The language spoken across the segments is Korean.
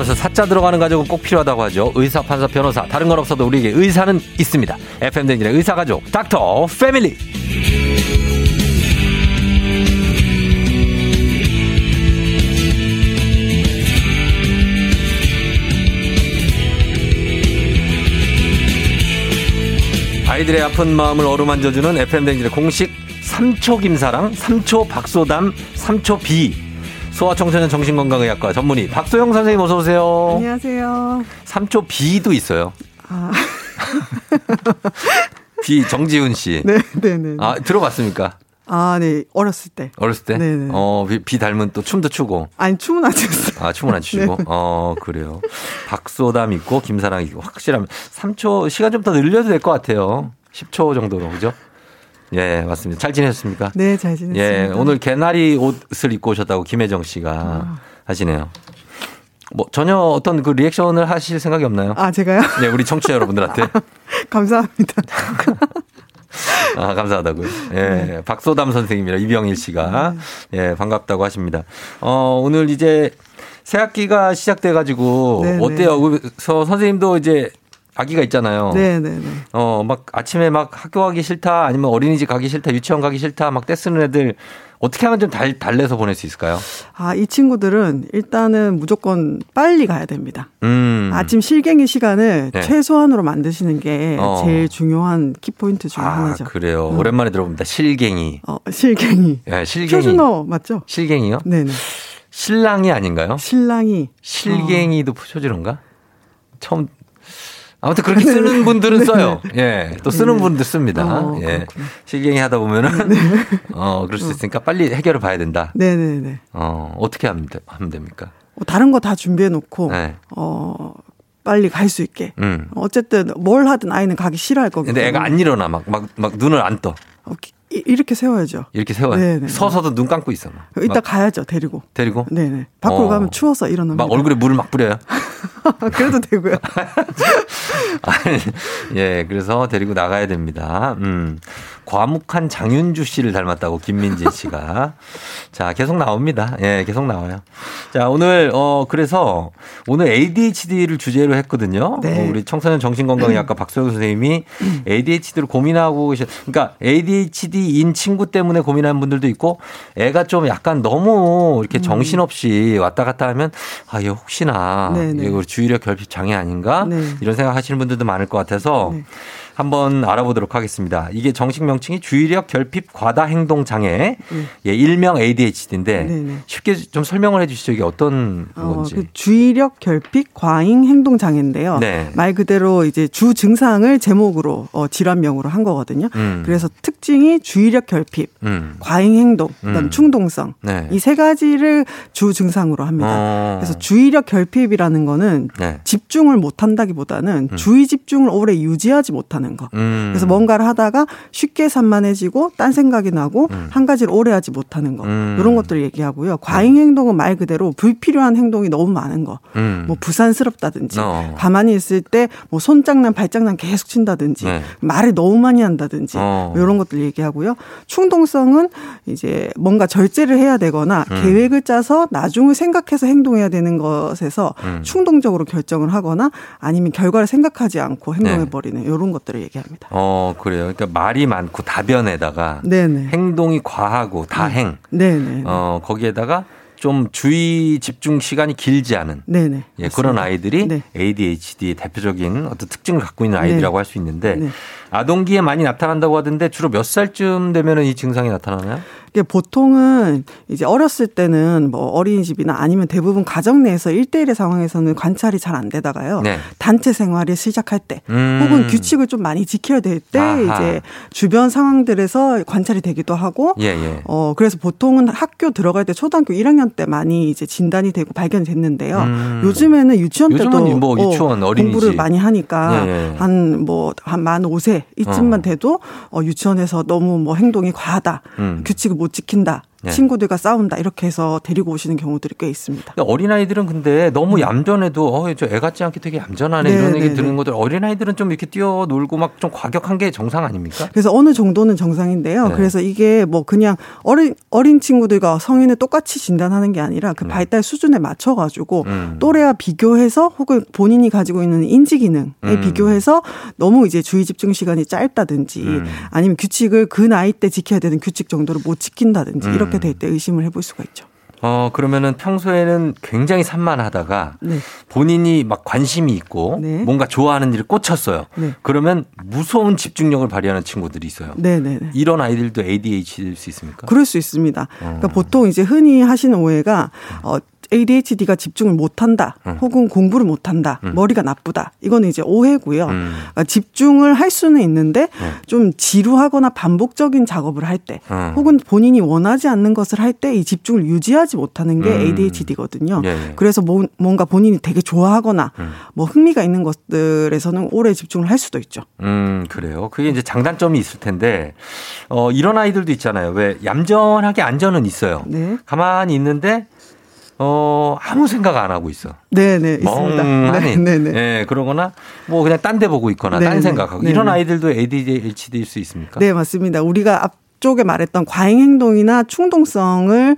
살아가면서 사자 들어가는 가족은 꼭 필요하다고 하죠. 의사, 판사, 변호사. 다른 건 없어도 우리에게 의사는 있습니다. FM 댕진의 의사 가족, 닥터 패밀리. 아이들의 아픈 마음을 어루만져주는 FM 댕진의 공식 3초 김사랑, 3초 박소담, 3초 비. 소아청소년 정신건강의학과 전문의 박소영 선생님 어서 오세요. 안녕하세요. 3초 비도 있어요. 아, 비 정지훈 씨. 네, 네, 네. 아, 들어봤습니까? 아, 네. 어렸을 때. 어렸을 때? 네네. 어, 비, 비 닮은 또 춤도 추고. 아니, 춤은 안 췄어요. 아, 춤은 안 추시고. 네. 어, 그래요. 박소담 있고, 김사랑 있고, 확실하면 3초, 시간 좀 더 늘려도 될 것 같아요. 10초 정도로, 그죠? 예, 맞습니다. 잘 지내셨습니까? 네, 잘 지냈습니다. 예, 오늘 개나리 옷을 입고 오셨다고 김혜정 씨가 아. 하시네요. 뭐, 전혀 어떤 그 리액션을 하실 생각이 없나요? 아, 제가요? 네, 우리 청취자 여러분들한테. 감사합니다. 아, 감사하다고요. 예, 네. 박소담 선생님이랑 이병일 씨가 예, 반갑다고 하십니다. 어, 오늘 이제 새 학기가 시작돼 가지고 네, 어때요? 그래서 선생님도 이제 아기가 있잖아요. 네, 네, 네. 어, 막 아침에 막 학교 가기 싫다 아니면 어린이집 가기 싫다 유치원 가기 싫다 막 떼쓰는 애들 어떻게 하면 좀 달, 달래서 보낼 수 있을까요? 아, 이 친구들은 일단은 무조건 빨리 가야 됩니다. 음. 아침 실갱이 시간을 네. 최소한으로 만드시는 게 어. 제일 중요한 키포인트 중 아, 하나죠. 그래요. 음. 오랜만에 들어봅니다. 실갱이. 어, 실갱이. 예, 실갱이. 표준어 맞죠? 실갱이요? 네네. 신랑이 아닌가요? 신랑이. 실갱이도 표준어인가? 처음 아무튼 그렇게 쓰는 분들은 써요. 예. 또 쓰는 네. 분들 씁니다. 어, 예. 실갱이 하다 보면은 어, 그럴 수 있으니까 빨리 해결을 봐야 된다. 네 네 네. 어, 어떻게 하면, 돼- 하면 됩니까? 뭐 다른 거 다 준비해 놓고, 네. 어, 빨리 갈 수 있게. 음. 어쨌든 뭘 하든 아이는 가기 싫어할 거기 근데 애가 안 일어나. 막, 막, 막 눈을 안 떠. 어, 이- 이렇게 세워야죠. 이렇게 세워요. 네네. 서서도 눈 감고 있어. 막. 이따 막 가야죠, 데리고. 데리고. 네네. 밖으로 어. 가면 추워서 일어납니다. 막 얼굴에 물을 막 뿌려요. 그래도 되고요. 아니, 예, 그래서 데리고 나가야 됩니다. 음. 과묵한 장윤주 씨를 닮았다고 김민진 씨가. 자, 계속 나옵니다. 예, 계속 나와요. 자, 오늘, 어, 그래서 오늘 ADHD를 주제로 했거든요. 네. 어, 우리 청소년 정신건강의학과 박소영 선생님이 ADHD를 고민하고 계셔. 그러니까 ADHD인 친구 때문에 고민하는 분들도 있고 애가 좀 약간 너무 이렇게 정신없이 왔다 갔다 하면 아, 얘 혹시나 네, 네. 이거 주의력 결핍 장애 아닌가? 네. 이런 생각 하시는 분들도 많을 것 같아서 네. 한번 알아보도록 하겠습니다. 이게 정식 명칭이 주의력 결핍 과다 행동 장애, 예, 일명 ADHD인데 네, 네. 쉽게 좀 설명을 해 주시죠. 이게 어떤 어, 건지. 그 주의력 결핍 과잉 행동 장애인데요. 네. 말 그대로 이제 주 증상을 제목으로 어, 질환명으로 한 거거든요. 음. 그래서 특 징이 주의력 결핍, 음. 과잉 행동, 그다음 음. 충동성 네. 이세 가지를 주 증상으로 합니다. 어. 그래서 주의력 결핍이라는 거는 네. 집중을 못 한다기보다는 주의 집중을 오래 유지하지 못하는 거. 음. 그래서 뭔가를 하다가 쉽게 산만해지고 딴 생각이 나고 한 가지를 오래 하지 못하는 거. 음. 이런 것들을 얘기하고요. 과잉 행동은 말 그대로 불필요한 행동이 너무 많은 거. 음. 뭐 부산스럽다든지 어. 가만히 있을 때 뭐 손장난 발장난 계속 친다든지 네. 말을 너무 많이 한다든지 어. 뭐 이런 것들 얘기하고요. 충동성은 이제 뭔가 절제를 해야 되거나 음. 계획을 짜서 나중을 생각해서 행동해야 되는 것에서 음. 충동적으로 결정을 하거나 아니면 결과를 생각하지 않고 행동해 네. 버리는 이런 것들을 얘기합니다. 어, 그래요. 그러니까 말이 많고 다변에다가 네네. 행동이 과하고 다행. 네네. 어, 거기에다가 좀 주의 집중 시간이 길지 않은 네네. 예, 그런. 아이들이 네. ADHD의 대표적인 어떤 특징을 갖고 있는 아이들이라고 할 수 있는데 네. 아동기에 많이 나타난다고 하던데 주로 몇 살쯤 되면은 이 증상이 나타나나요? 이게 보통은 이제 어렸을 때는 뭐 어린이집이나 아니면 대부분 가정 내에서 일대일의 상황에서는 관찰이 잘 안 되다가요. 네. 단체 생활을 시작할 때 음. 혹은 규칙을 좀 많이 지켜야 될 때. 이제 주변 상황들에서 관찰이 되기도 하고 예, 예. 어 그래서 보통은 학교 들어갈 때 초등학교 1학년 때 많이 이제 진단이 되고 발견이 됐는데요. 음. 요즘에는 유치원 때도 뭐 유치원, 어린이집. 공부를 많이 하니까 예, 예. 한뭐 한 만 5세 이쯤만 어. 돼도 어 유치원에서 너무 뭐 행동이 과하다. 음. 규칙을 못 지킨다. 네. 친구들과 싸운다 이렇게 해서 데리고 오시는 경우들이 꽤 있습니다. 어린 아이들은 근데 너무 음. 얌전해도 어, 저 애 같지 않게 되게 얌전하네 네, 이런 얘기 네, 들은 네. 것들 어린 아이들은 좀 이렇게 뛰어놀고 막 좀 과격한 게 정상 아닙니까? 그래서 어느 정도는 정상인데요. 네. 그래서 이게 뭐 그냥 어린 어린 친구들과 성인을 똑같이 진단하는 게 아니라 그 네. 발달 수준에 맞춰 가지고 음. 또래와 비교해서 혹은 본인이 가지고 있는 인지 기능에 음. 비교해서 너무 이제 주의 집중 시간이 짧다든지 음. 아니면 규칙을 그 나이 때 지켜야 되는 규칙 정도를 못 지킨다든지 이렇게 이렇게 될 때 의심을 해볼 수가 있죠. 어, 그러면은 평소에는 굉장히 산만하다가 네. 본인이 막 관심이 있고 네. 뭔가 좋아하는 일을 꽂혔어요. 네. 그러면 무서운 집중력을 발휘하는 친구들이 있어요. 네, 네, 네. 이런 아이들도 ADHD일 수 있습니까? 그럴 수 있습니다. 그러니까 어. 보통 이제 흔히 하시는 오해가 어, ADHD가 집중을 못한다, 음. 혹은 공부를 못한다, 음. 머리가 나쁘다. 이거는 이제 오해고요. 음. 그러니까 집중을 할 수는 있는데 음. 좀 지루하거나 반복적인 작업을 할 때, 음. 혹은 본인이 원하지 않는 것을 할 때 이 집중을 유지하지 못하는 게 ADHD거든요. 예, 예. 그래서 뭐, 뭔가 본인이 되게 좋아하거나 뭐 흥미가 있는 것들에서는 오래 집중을 할 수도 있죠. 음, 그래요. 그게 이제 장단점이 있을 텐데, 어, 이런 아이들도 있잖아요. 왜 얌전하게 안전은 있어요. 네. 가만히 있는데 어, 아무 생각 안 하고 있어. 네네, 있습니다. 멍하니. 네네. 네, 네, 그러거나 뭐 그냥 딴 데 보고 있거나 네네. 딴 생각하고. 이런 아이들도 ADHD일 수 있습니까? 네, 맞습니다. 우리가 앞 쪽에 말했던 과잉 행동이나 충동성을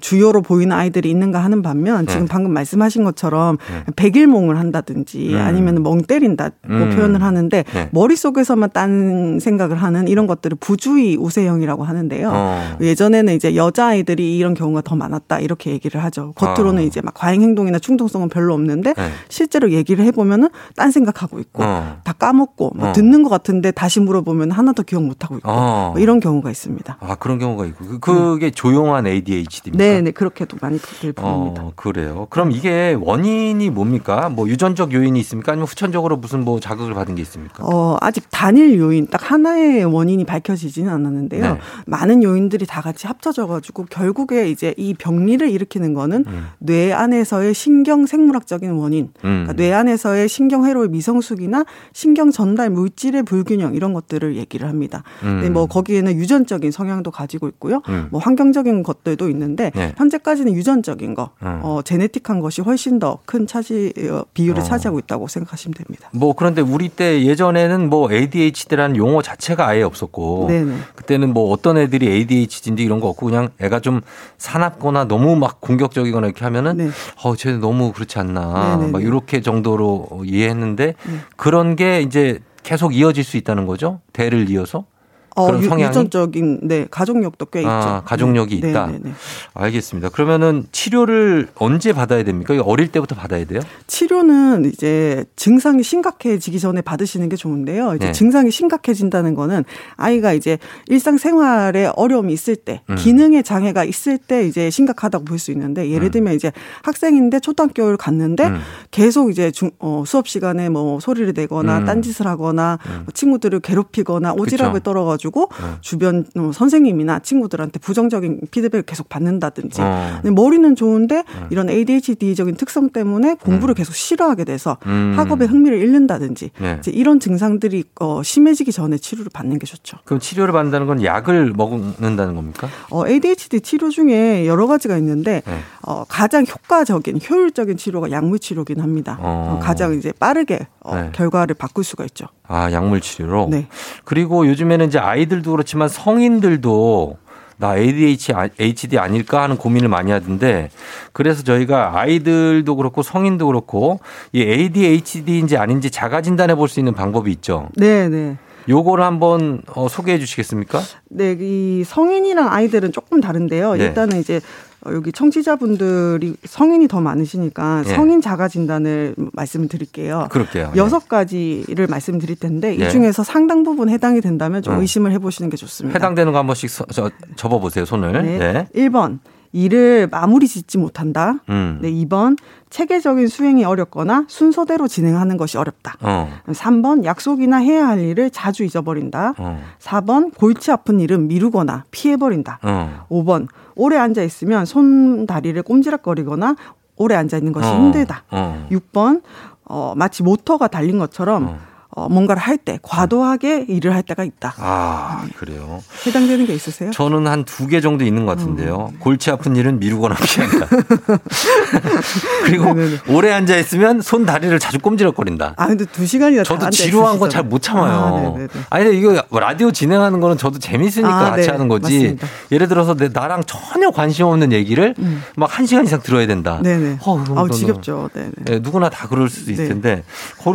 주요로 보이는 아이들이 있는가 하는 반면 지금 네. 방금 말씀하신 것처럼 네. 백일몽을 한다든지 음. 아니면 멍 때린다고 음. 표현을 하는데 네. 머릿속에서만 딴 생각을 하는 이런 것들을 부주의 우세형이라고 하는데요. 어. 예전에는 이제 여자아이들이 이런 경우가 더 많았다 이렇게 얘기를 하죠. 겉으로는 어. 이제 막 과잉 행동이나 충동성은 별로 없는데 네. 실제로 얘기를 해보면은 딴 생각하고 있고 어. 다 까먹고 뭐 어. 듣는 것 같은데 다시 물어보면 하나도 기억 못하고 있고 어. 뭐 이런 경우가 있습니다. 아 그런 경우가 있고 그, 그게 네. 조용한 ADHD입니까? 네, 네 그렇게도 많이 보입니다. 어, 그래요. 그럼 이게 원인이 뭡니까? 뭐 유전적 요인이 있습니까? 아니면 후천적으로 무슨 뭐 자극을 받은 게 있습니까? 어 아직 단일 요인 딱 하나의 원인이 밝혀지지는 않았는데요. 네. 많은 요인들이 다 같이 합쳐져 가지고 결국에 이제 이 병리를 일으키는 거는 음. 뇌 안에서의 신경 생물학적인 원인, 음. 그러니까 뇌 안에서의 신경 회로의 미성숙이나 신경 전달 물질의 불균형 이런 것들을 얘기를 합니다. 음. 뭐 거기에는 유전 유전적인 성향도 가지고 있고요. 음. 뭐 환경적인 것들도 있는데 네. 현재까지는 유전적인 거, 음. 어, 제네틱한 것이 훨씬 더 큰 차지 어, 비율을 어. 차지하고 있다고 생각하시면 됩니다. 뭐 그런데 우리 때 예전에는 뭐 ADHD라는 용어 자체가 아예 없었고 네네. 그때는 뭐 어떤 애들이 ADHD인지 이런 거 없고 그냥 애가 좀 사납거나 너무 막 공격적이거나 이렇게 하면은 네. 어, 쟤는 너무 그렇지 않나 네네네. 막 이렇게 정도로 이해했는데 네. 그런 게 이제 계속 이어질 수 있다는 거죠. 대를 이어서. 어, 그런 성향이 유전적인 네 가족력도 꽤 아, 있죠. 가족력이 네. 있다. 네, 네, 네, 알겠습니다. 그러면은 치료를 언제 받아야 됩니까? 어릴 때부터 받아야 돼요? 치료는 이제 증상이 심각해지기 전에 받으시는 게 좋은데요. 이제 네. 증상이 심각해진다는 거는 아이가 이제 일상생활에 어려움이 있을 때, 음. 기능의 장애가 있을 때 이제 심각하다고 볼 수 있는데 예를 음. 들면 이제 학생인데 초등학교를 갔는데 음. 계속 이제 중, 어, 수업 시간에 뭐 소리를 내거나 음. 딴짓을 하거나 음. 뭐 친구들을 괴롭히거나 오지랖을 떨어가지고 가지고 네. 주변 어, 선생님이나 친구들한테 부정적인 피드백을 계속 받는다든지 어. 머리는 좋은데 네. 이런 ADHD적인 특성 때문에 공부를 음. 계속 싫어하게 돼서 음. 학업에 흥미를 잃는다든지 네. 이런 증상들이 어, 심해지기 전에 치료를 받는 게 좋죠. 그럼 치료를 받는다는 건 약을 먹는다는 겁니까? 어, ADHD 치료 중에 여러 가지가 있는데 네. 어, 가장 효과적인 효율적인 치료가 약물 치료긴 합니다. 어. 어 가장 이제 빠르게 어, 네. 결과를 바꿀 수가 있죠. 아 약물 치료로. 네. 그리고 요즘에는 이제 아이들도 그렇지만 성인들도 나 ADHD 아닐까 하는 고민을 많이 하던데 그래서 저희가 아이들도 그렇고 성인도 그렇고 이 ADHD인지 아닌지 자가 진단해 볼 수 있는 방법이 있죠. 네, 네. 요거를 한번 어, 소개해 주시겠습니까? 네, 이 성인이랑 아이들은 조금 다른데요. 네. 일단은 이제 어, 여기 청취자분들이 성인이 더 많으시니까 예. 성인 자가 진단을 말씀을 드릴게요. 그럴게요. 예. 여섯 가지를 말씀드릴 텐데 이 예. 중에서 상당 부분 해당이 된다면 좀 어. 의심을 해보시는 게 좋습니다. 해당되는 거 한 번씩 저, 접어보세요 손을. 네. 네. 1번 일을 마무리 짓지 못한다. 음. 네, 2번 체계적인 수행이 어렵거나 순서대로 진행하는 것이 어렵다. 어. 3번 약속이나 해야 할 일을 자주 잊어버린다. 어. 4번 골치 아픈 일은 미루거나 피해버린다. 어. 5번 오래 앉아 있으면 손 다리를 꼼지락거리거나 오래 앉아 있는 것이 어. 힘들다. 어. 6번 어, 마치 모터가 달린 것처럼 어. 어, 뭔가를 할 때 과도하게 일을 할 때가 있다. 아, 그래요. 해당되는 게 있으세요? 저는 한 두 개 정도 있는 것 같은데요. 음. 골치 아픈 일은 미루거나 피한다. 그리고 네네네. 오래 앉아 있으면 손 다리를 자주 꼼지락거린다. 아, 근데 두 시간이나 저도 지루한 건 잘 못 참아요. 아, 아니, 이거 라디오 진행하는 거는 저도 재밌으니까 아, 같이 네. 하는 거지. 맞습니다. 예를 들어서 내, 나랑 전혀 관심 없는 얘기를 음. 막한 시간 이상 들어야 된다. 네네. 어, 아우, 지겹죠. 네네. 네, 누구나 다 그럴 수도 있을 네. 텐데.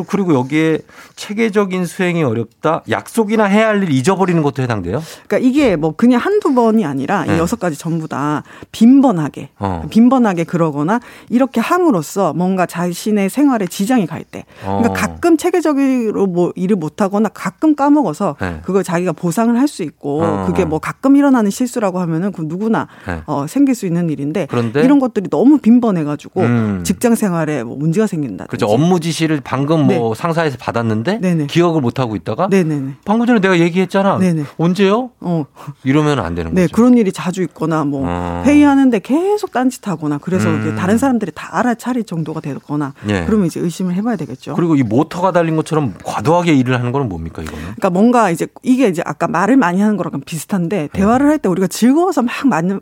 그리고 여기에 체계적인 수행이 어렵다. 약속이나 해야 할 일 잊어버리는 것도 해당돼요? 그러니까 이게 뭐 그냥 한두 번이 아니라 네. 이 여섯 가지 전부 다 빈번하게 어. 빈번하게 그러거나 이렇게 함으로써 뭔가 자신의 생활에 지장이 갈 때. 그러니까 어. 가끔 체계적으로 뭐 일을 못 하거나 가끔 까먹어서 네. 그걸 자기가 보상을 할 수 있고 어. 그게 뭐 가끔 일어나는 실수라고 하면은 그 누구나 네. 어, 생길 수 있는 일인데 그런데 이런 것들이 너무 빈번해 가지고 음. 직장 생활에 뭐 문제가 생긴다. 그렇죠. 업무 지시를 방금 뭐 네. 상사에서 받았는데 네네. 기억을 못 하고 있다가 네네네. 방금 전에 내가 얘기했잖아. 네네. 언제요? 어. 이러면 안 되는 네, 거죠. 그런 일이 자주 있거나 뭐 어. 회의하는데 계속 딴짓하거나 그래서 음. 다른 사람들이 다 알아차릴 정도가 되거나 네. 그러면 이제 의심을 해봐야 되겠죠. 그리고 이 모터가 달린 것처럼 과도하게 일을 하는 거는 뭡니까 이거는? 그러니까 뭔가 이제 이게 이제 아까 말을 많이 하는 거랑 비슷한데 네. 대화를 할 때 우리가 즐거워서 막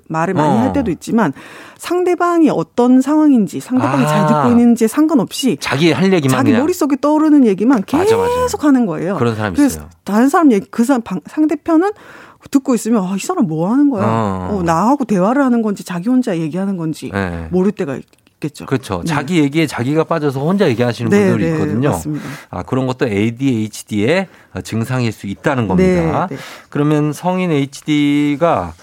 말을 많이 어. 할 때도 있지만 상대방이 어떤 상황인지 상대방이 아. 잘 듣고 있는지 상관없이 자기 할 얘기만 자기 머릿속에 떠오르는 얘기만 계속 맞아, 맞아. 하는 거예요. 그런 사람 있어요. 다른 사람 얘기 그 사람 상대편은 듣고 있으면 아, 이 사람 뭐 하는 거야? 어. 어, 나하고 대화를 하는 건지 자기 혼자 얘기하는 건지 네. 모를 때가 있겠죠. 그렇죠. 네. 자기 얘기에 자기가 빠져서 혼자 얘기하시는 네, 분들이 네, 있거든요. 맞습니다. 아, 그런 것도 ADHD의 증상일 수 있다는 겁니다. 네, 네. 그러면 성인 HD가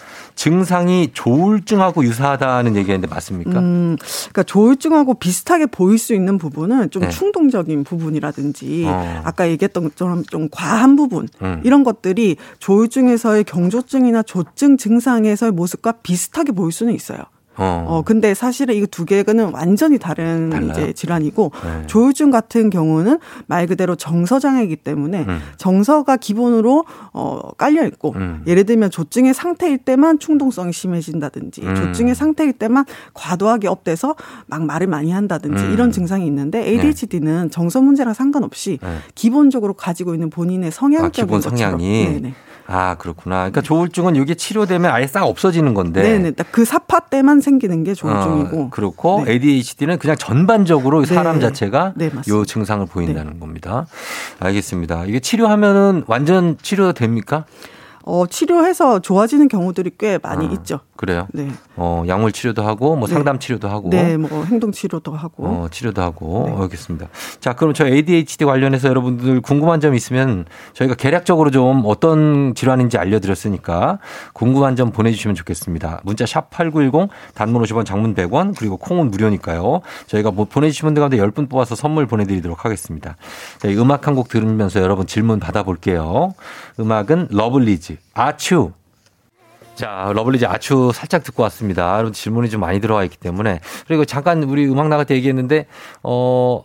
증상이 조울증하고 유사하다는 얘기했는데 맞습니까? 음, 그러니까 조울증하고 비슷하게 보일 수 있는 부분은 좀 네. 충동적인 부분이라든지 어. 아까 얘기했던 것처럼 좀 과한 부분 음. 이런 것들이 조울증에서의 경조증이나 조증 증상에서의 모습과 비슷하게 보일 수는 있어요. 어. 어 근데 사실은 이거 두 개는 완전히 다른 달라요? 이제 질환이고 네. 조울증 같은 경우는 말 그대로 정서 장애이기 때문에 음. 정서가 기본으로 어 깔려 있고 음. 예를 들면 조증의 상태일 때만 충동성이 심해진다든지 음. 조증의 상태일 때만 과도하게 업돼서 막 말을 많이 한다든지 음. 이런 증상이 있는데 ADHD는 네. 정서 문제랑 상관없이 네. 기본적으로 가지고 있는 본인의 성향적인 아, 기본 성향이 네네. 아, 그렇구나. 그러니까 조울증은 이게 치료되면 아예 싹 없어지는 건데. 네네. 그 사파 때만 생기는 게 조울증이고. 어, 그렇고 네. ADHD는 그냥 전반적으로 네. 사람 자체가 네, 요 증상을 보인다는 네. 겁니다. 알겠습니다. 이게 치료하면은 완전 치료 됩니까? 어, 치료해서 좋아지는 경우들이 꽤 많이 아, 있죠. 그래요? 네. 어, 약물 치료도 하고 뭐 네. 상담 치료도 하고 네, 뭐 행동 치료도 하고 어, 치료도 하고 네. 알겠습니다. 자, 그럼 저 ADHD 관련해서 여러분들 궁금한 점 있으면 저희가 개략적으로 좀 어떤 질환인지 알려 드렸으니까 궁금한 점 보내 주시면 좋겠습니다. 문자 샵 8910 단문 50원 장문 100원 그리고 콩은 무료니까요. 저희가 뭐 보내 주신 분들 가운데 10분 뽑아서 선물 보내 드리도록 하겠습니다. 자, 음악 한 곡 들으면서 여러분 질문 받아 볼게요. 음악은 러블리즈 아츄 자, 러블리즈 아추 살짝 듣고 왔습니다. 질문이 좀 많이 들어와 있기 때문에. 그리고 잠깐 우리 음악 나갈 때 얘기했는데, 어,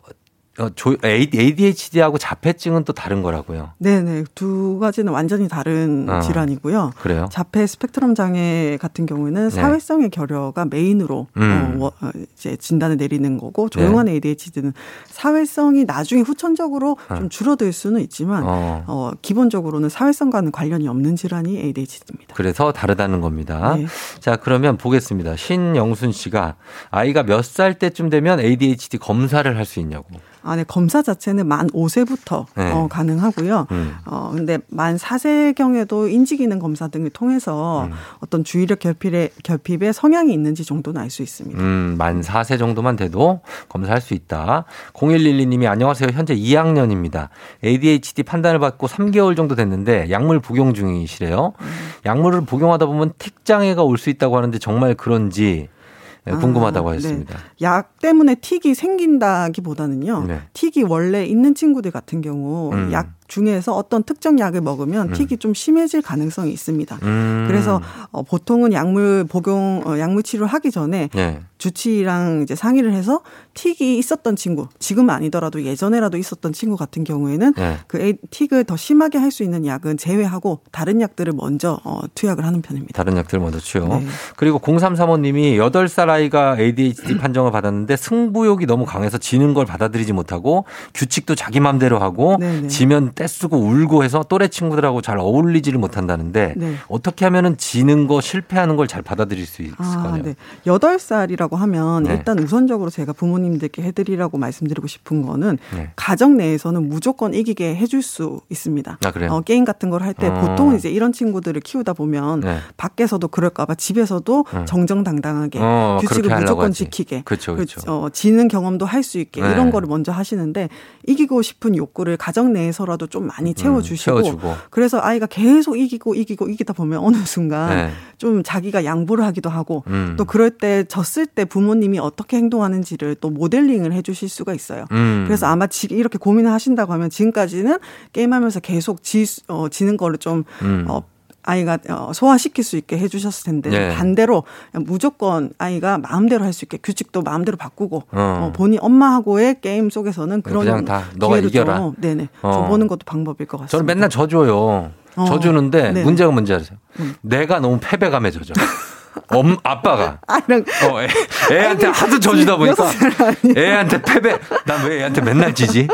ADHD하고 자폐증은 또 다른 거라고요. 네네. 두 가지는 완전히 다른 어, 질환이고요. 그래요? 자폐 스펙트럼 장애 같은 경우에는 네. 사회성의 결여가 main으로 음. 어, 어, 이제 진단을 내리는 거고 조용한 네. ADHD는 사회성이 나중에 후천적으로 어. 좀 줄어들 수는 있지만 어. 어. 기본적으로는 사회성과는 관련이 없는 질환이 ADHD입니다. 그래서 다르다는 겁니다. 네. 자, 그러면 보겠습니다. 신영순 씨가 아이가 몇 살 때쯤 되면 ADHD 검사를 할 수 있냐고. 아, 네. 검사 자체는 만 5세부터 네. 어, 가능하고요. 음. 어, 근데 만 4세경에도 인지기능 검사 등을 통해서 음. 어떤 주의력 결핍에, 결핍에 성향이 있는지 정도는 알 수 있습니다. 음, 만 4세 정도만 돼도 검사할 수 있다. 0112님이 안녕하세요. 현재 2학년입니다. ADHD 판단을 받고 3개월 정도 됐는데 약물 복용 중이시래요. 음. 약물을 복용하다 보면 틱장애가 올 수 있다고 하는데 정말 그런지 네, 궁금하다고 아, 했습니다. 네. 약 때문에 틱이 생긴다기보다는요. 네. 틱이 원래 있는 친구들 같은 경우 음. 약 중에서 어떤 특정 약을 먹으면 음. 틱이 좀 심해질 가능성이 있습니다. 음. 그래서 어, 보통은 약물 복용 어, 약물 치료를 하기 전에 네. 주치의랑 이제 상의를 해서 틱이 있었던 친구, 지금 아니더라도 예전에라도 있었던 친구 같은 경우에는 네. 그 틱을 더 심하게 할 수 있는 약은 제외하고 다른 약들을 먼저 어, 투약을 하는 편입니다. 다른 약들을 먼저 투여. 네. 그리고 0335님이 8살 아이가 ADHD 판정을 받았는데 승부욕이 너무 강해서 지는 걸 받아들이지 못하고 규칙도 자기 맘대로 하고 네네. 네. 지면 떼쓰고 울고 해서 또래 친구들하고 잘 어울리지를 못한다는데 네. 어떻게 하면은 지는 거 실패하는 걸 잘 받아들일 수 있을까요? 아, 네. 8살이라고 하면 네. 일단 우선적으로 제가 부모님 부모님들께 해드리라고 말씀드리고 싶은 거는 네. 가정 내에서는 무조건 이기게 해줄 수 있습니다. 아, 그래요? 어, 게임 같은 걸 할때 어. 보통은 이제 이런 친구들을 키우다 보면 네. 밖에서도 그럴까봐 집에서도 네. 정정당당하게 어, 규칙을 무조건 지키게 그렇죠, 그렇죠. 어, 지는 경험도 할 수 있게 네. 이런 거를 먼저 하시는데 이기고 싶은 욕구를 가정 내에서라도 좀 많이 음, 채워주시고 음, 그래서 아이가 계속 이기고 이기고 이기다 보면 어느 순간 네. 좀 자기가 양보를 하기도 하고 음. 또 그럴 때 졌을 때 부모님이 어떻게 행동하는지를 또 모델링을 해주실 수가 있어요. 음. 그래서 아마 지, 이렇게 고민을 하신다고 하면 지금까지는 게임하면서 계속 지, 어, 지는 거를 좀 음. 어, 아이가 어, 소화시킬 수 있게 해주셨을 텐데 네. 반대로 무조건 아이가 마음대로 할 수 있게 규칙도 마음대로 바꾸고 어. 어, 본인 엄마하고의 게임 속에서는 그런 그냥 다 너가 이겨라. 좀, 네네 어. 좀 보는 것도 방법일 것 같습니다. 저는 맨날 져줘요. 어. 져주는데 네. 문제가 뭔지 아세요? 음. 내가 너무 패배감에 져져. 엄 아빠가 아, 어, 애, 애한테 하도 져주다 보니까 애한테 패배 난 왜 애한테 맨날 지지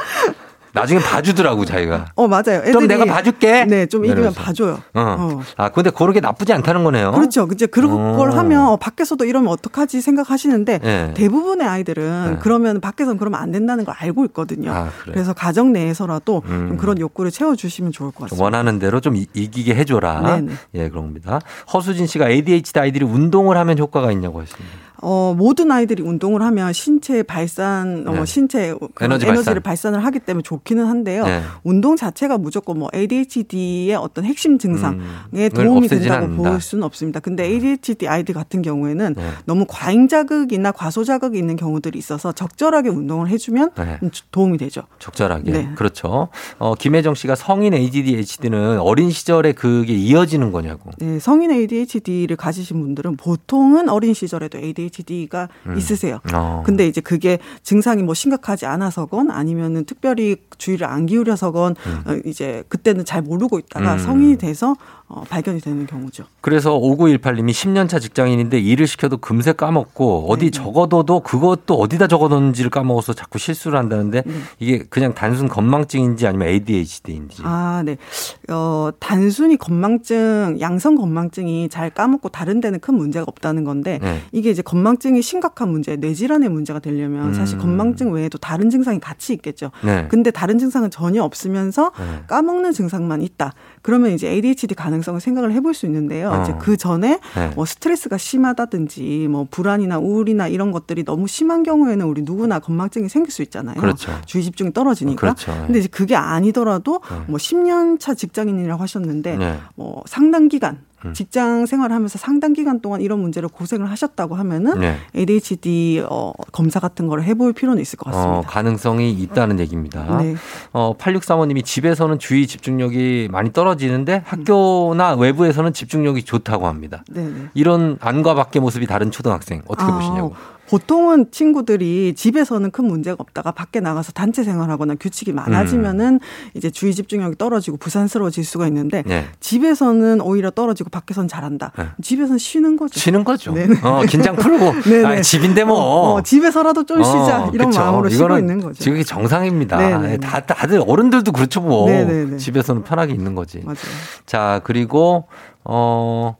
나중에 봐주더라고 자기가. 어 맞아요. 좀 내가 봐줄게. 네, 좀 이기면 봐줘요. 어. 어. 아 근데 그렇게 나쁘지 않다는 거네요. 그렇죠. 이제 그런 어. 걸 하면 어, 밖에서도 이러면 어떡하지 생각하시는데 네. 대부분의 아이들은 네. 그러면 밖에서는 그러면 안 된다는 걸 알고 있거든요. 아, 그래. 그래서 가정 내에서라도 음. 그런 욕구를 채워주시면 좋을 것 같습니다. 원하는 대로 좀 이기게 해줘라. 네네. 예, 그럽니다. 허수진 씨가 ADHD 아이들이 운동을 하면 효과가 있냐고 했습니다. 어, 모든 아이들이 운동을 하면 신체 발산, 어, 네. 어, 신체 그 에너지 에너지를 발산. 을 하기 때문에 좋기는 한데요. 네. 운동 자체가 무조건 뭐 ADHD의 어떤 핵심 증상에 음, 도움이 된다고 않는다. 볼 수는 없습니다. 근데 ADHD 아이들 같은 경우에는 네. 너무 과잉 자극이나 과소 자극이 있는 경우들이 있어서 적절하게 운동을 해주면 네. 도움이 되죠. 적절하게. 네. 그렇죠. 어, 김혜정 씨가 성인 ADHD는 어린 시절에 그게 이어지는 거냐고. 네, 성인 ADHD를 가지신 분들은 보통은 어린 시절에도 ADHD ADHD가 음. 있으세요. 어. 근데 이제 그게 증상이 뭐 심각하지 않아서건 아니면은 특별히 주의를 안 기울여서건 음. 어, 이제 그때는 잘 모르고 있다가 음. 성인이 돼서 어, 발견이 되는 경우죠. 그래서 5918님이 10년차 직장인인데 일을 시켜도 금세 까먹고 어디 네. 적어둬도 그것도 어디다 적어뒀는지를 까먹어서 자꾸 실수를 한다는데 네. 이게 그냥 단순 건망증인지 아니면 ADHD인지. 아, 네. 어, 단순히 건망증, 양성 건망증이 잘 까먹고 다른 데는 큰 문제가 없다는 건데 네. 이게 이제 건망증이 심각한 문제, 뇌질환의 문제가 되려면 음. 사실 건망증 외에도 다른 증상이 같이 있겠죠. 네. 근데 다른 증상은 전혀 없으면서 네. 까먹는 증상만 있다. 그러면 이제 ADHD 가능 성을 생각을 해볼 수 있는데요. 어. 이제 그 전에 네. 뭐 스트레스가 심하다든지 뭐 불안이나 우울이나 이런 것들이 너무 심한 경우에는 우리 누구나 건망증이 생길 수 있잖아요. 그렇죠. 주의 집중이 떨어지니까. 그렇죠. 근데 이제 그게 아니더라도 네. 뭐 10년 차 직장인이라고 하셨는데 네. 뭐 상당 기간 음. 직장 생활을 하면서 상당 기간 동안 이런 문제를 고생을 하셨다고 하면은 네. ADHD 어, 검사 같은 거를 해볼 필요는 있을 것 어, 같습니다. 어, 가능성이 있다는 얘기입니다. 네. 어, 8635님이 집에서는 주의 집중력이 많이 떨어지는데 학교나 외부에서는 집중력이 좋다고 합니다. 네, 네. 이런 안과 밖의 모습이 다른 초등학생 어떻게 아, 보시냐고. 보통은 친구들이 집에서는 큰 문제가 없다가 밖에 나가서 단체 생활하거나 규칙이 많아지면은 음. 이제 주의 집중력이 떨어지고 부산스러워질 수가 있는데 네. 집에서는 오히려 떨어지고 밖에서는 잘한다. 네. 집에서는 쉬는 거죠. 쉬는 거죠. 네 어, 긴장 풀고 아, 집인데 뭐 어, 어, 집에서라도 좀 쉬자 어, 이런 그쵸. 마음으로 쉬고 있는 거죠. 지금 정상입니다. 네네네. 다 다들 어른들도 그렇죠 뭐. 네네네. 집에서는 편하게 있는 거지. 맞아요. 자 그리고 어.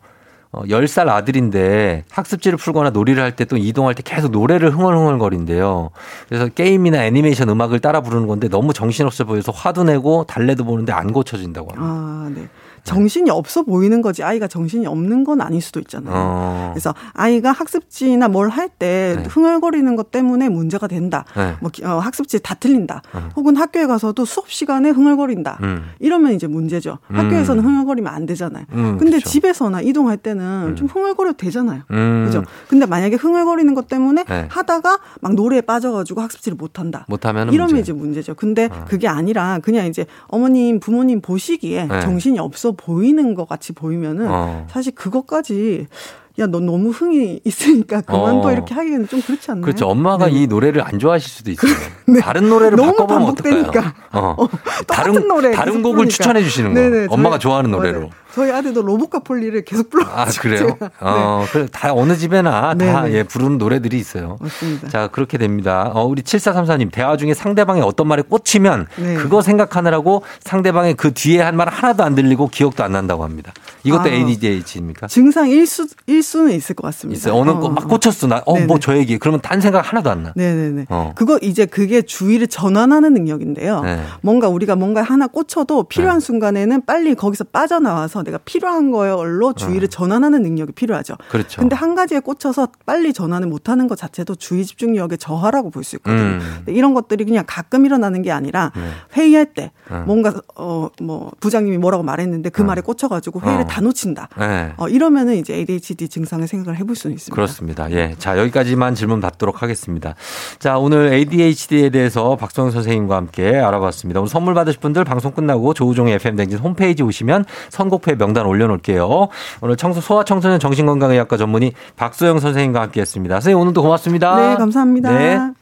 어, 10살 아들인데 학습지를 풀거나 놀이를 할 때 또 이동할 때 계속 노래를 흥얼흥얼거린대요. 그래서 게임이나 애니메이션 음악을 따라 부르는 건데 너무 정신없어 보여서 화도 내고 달래도 보는데 안 고쳐진다고 합니다. 아, 네. 정신이 없어 보이는 거지 아이가 정신이 없는 건 아닐 수도 있잖아요. 어. 그래서 아이가 학습지나 뭘 할때 네. 흥얼거리는 것 때문에 문제가 된다. 네. 뭐 어, 학습지 다 틀린다. 음. 혹은 학교에 가서도 수업 시간에 흥얼거린다. 음. 이러면 이제 문제죠. 학교에서는 음. 흥얼거리면 안 되잖아요. 음, 근데 그쵸. 집에서나 이동할 때는 음. 좀 흥얼거려도 되잖아요. 음. 그죠? 근데 만약에 흥얼거리는 것 때문에 네. 하다가 막 노래에 빠져가지고 학습지를 못 한다. 못하면 이러면 문제. 이제 문제죠. 근데 어. 그게 아니라 그냥 이제 어머님 부모님 보시기에 네. 정신이 없어 보이는 것 같이 보이면은 어. 사실 그것까지 야, 너 너무 흥이 있으니까 그만둬 어. 이렇게 하기에는 좀 그렇지 않나요? 그렇죠. 엄마가 네. 이 노래를 안 좋아하실 수도 있어요. 네. 다른 노래를 바꿔보면 어떨까요? 어. 어. 다른 노래 다른 곡을 추천해 주시는 거. 네네, 엄마가 좋아하는 노래로. 맞아요. 저희 아들도 로봇과 폴리를 계속 불러. 아 그래요? 네. 어, 그래 다 어느 집에나 다 예, 부르는 노래들이 있어요. 맞습니다. 자 그렇게 됩니다. 어, 우리 7434님 대화 중에 상대방의 어떤 말에 꽂히면 네. 그거 생각하느라고 상대방의 그 뒤에 한 말 하나도 안 들리고 기억도 안 난다고 합니다. 이것도 아, ADHD입니까? 증상 1수 1수는 있을 것 같습니다. 있어요. 어느 어. 막 꽂혔어 나. 어뭐 저 얘기. 그러면 딴 생각 하나도 안 나. 네네네. 어. 그거 이제 그게 주의를 전환하는 능력인데요. 네. 뭔가 우리가 뭔가 하나 꽂혀도 필요한 네. 순간에는 빨리 거기서 빠져나와서 내가 필요한 거에얼로 주의를 어. 전환하는 능력이 필요하죠. 그렇죠. 근데 한 가지에 꽂혀서 빨리 전환을 못하는 것 자체도 주의 집중력의 저하라고 볼 수 있거든요. 음. 이런 것들이 그냥 가끔 일어나는 게 아니라 네. 회의할 때 어. 뭔가 어 뭐 부장님이 뭐라고 말했는데 그 어. 말에 꽂혀가지고 회의를 어. 다 놓친다. 네. 어, 이러면은 이제 ADHD 증상을 생각을 해볼 수는 있습니다. 그렇습니다. 예, 자 여기까지만 질문 받도록 하겠습니다. 자 오늘 ADHD에 대해서 박성현 선생님과 함께 알아봤습니다. 오늘 선물 받으실 분들 방송 끝나고 조우종의 FM 댕진 홈페이지 오시면 선곡표 에 명단 올려놓을게요. 오늘 청소 소아청소년 정신건강의학과 전문의 박소영 선생님과 함께했습니다. 선생님 오늘도 고맙습니다. 네, 감사합니다. 네.